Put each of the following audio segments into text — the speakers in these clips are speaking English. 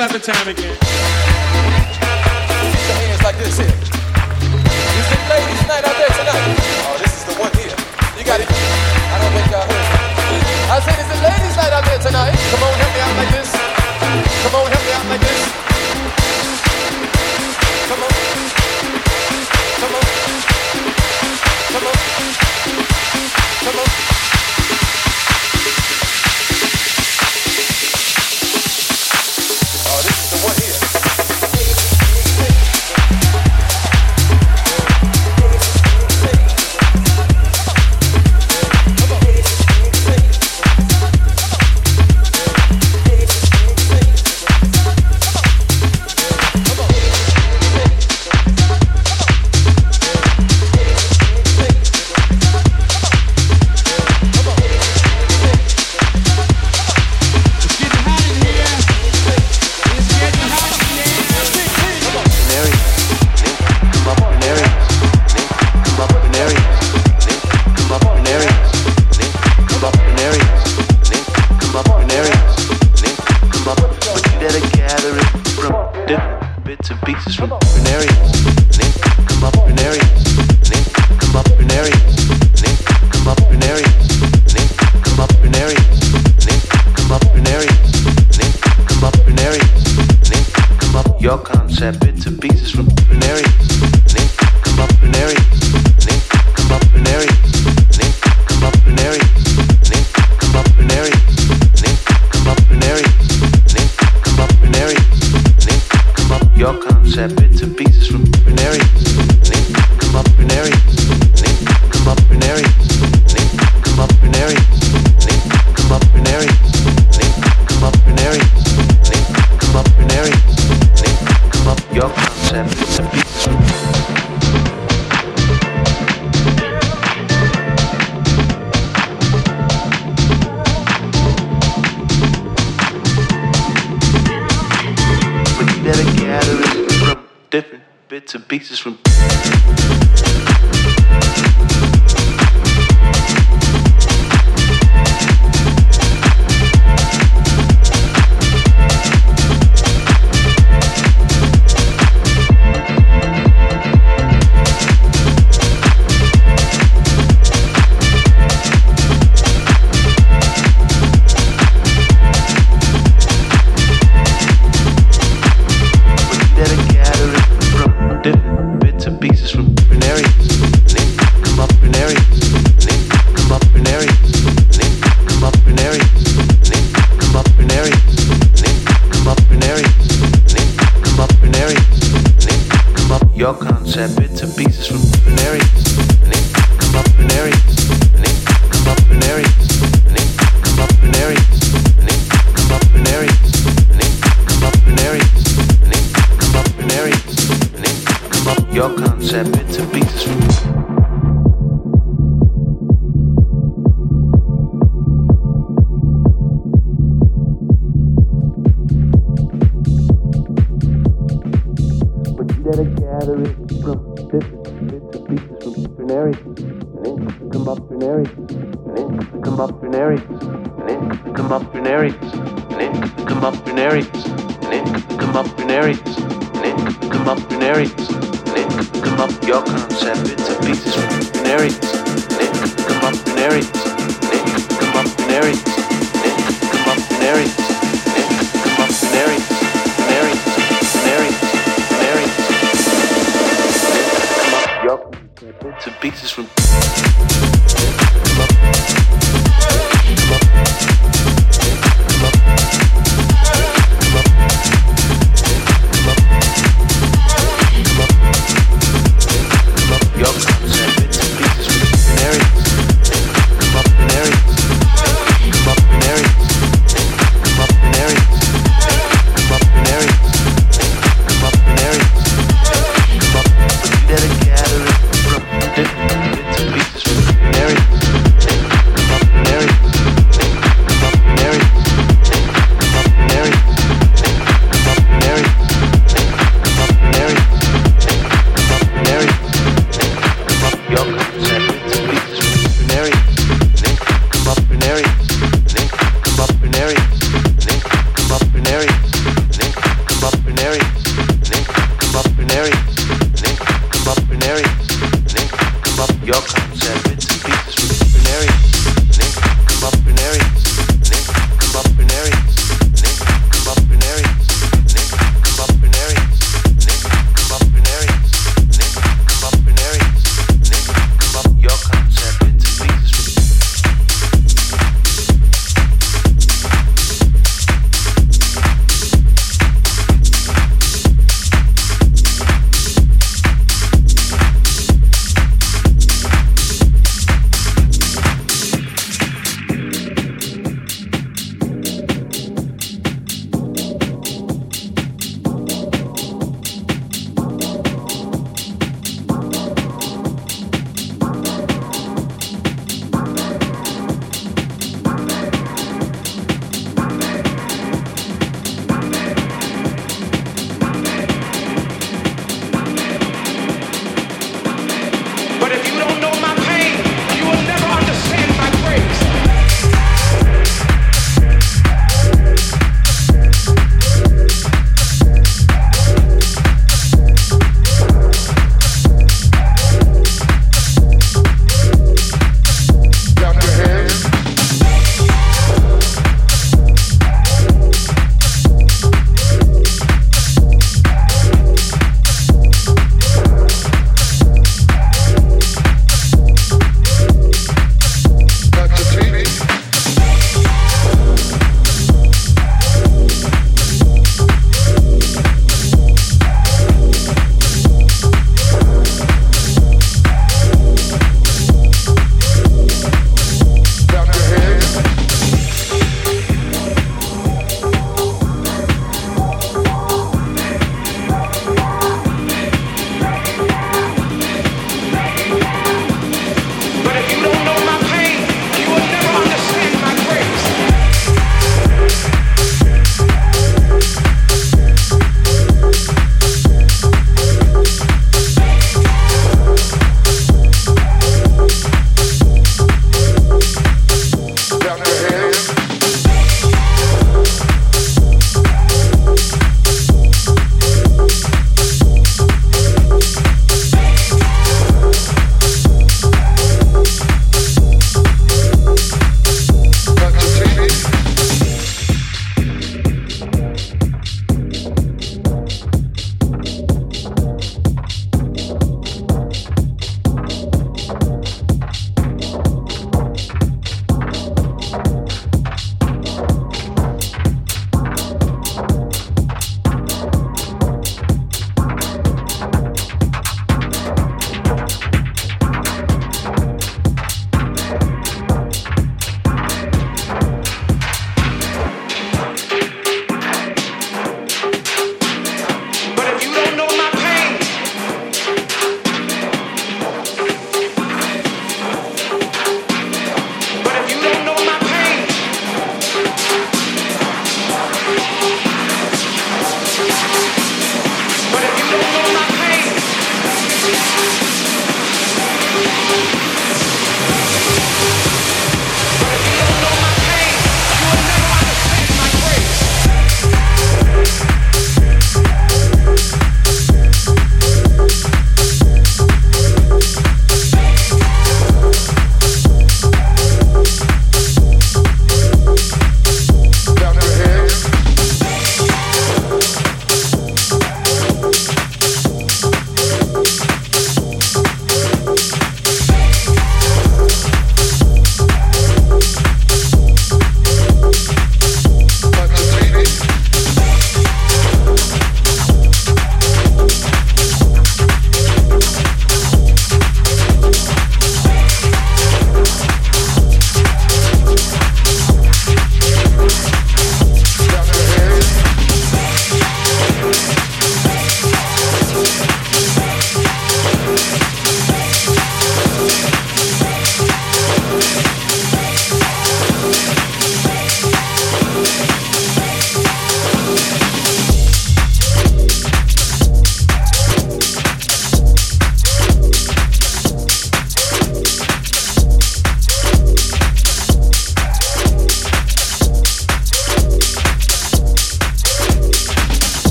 clap the time again. bits and pieces from. Come up in areas. Then come up in areas. Then come up in areas. Then come up in areas. Then come up your concept, bits and pieces different areas. Then come up in areas. Then come up in areas. Then come up in areas. Then come up in areas. In areas. In. In. Come up your pieces from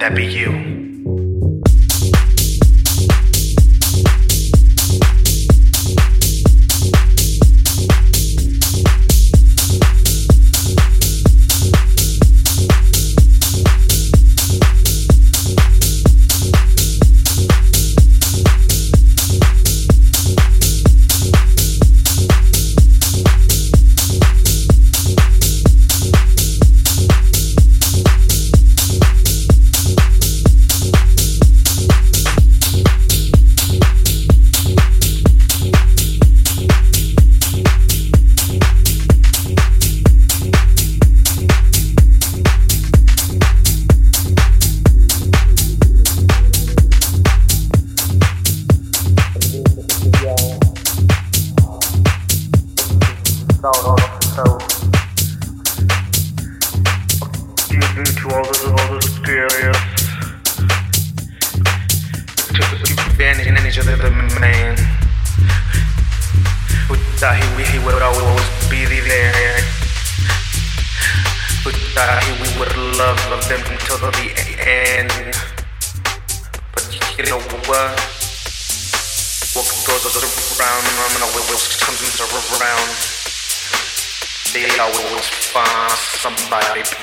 that be you?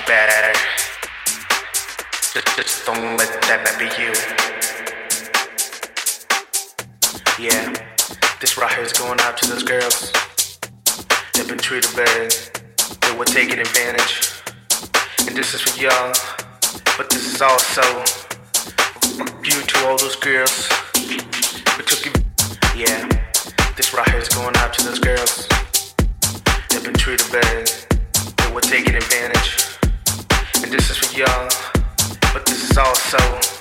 better. Just, just don't let that be you. Yeah, this right here is going out to those girls. They've been treated bad. They were taking advantage. And this is for y'all. But this is also due to all those girls. We took you. Yeah, this right here is going out to those girls. They've been treated bad. They were taking advantage. And this is for y'all, but this is also.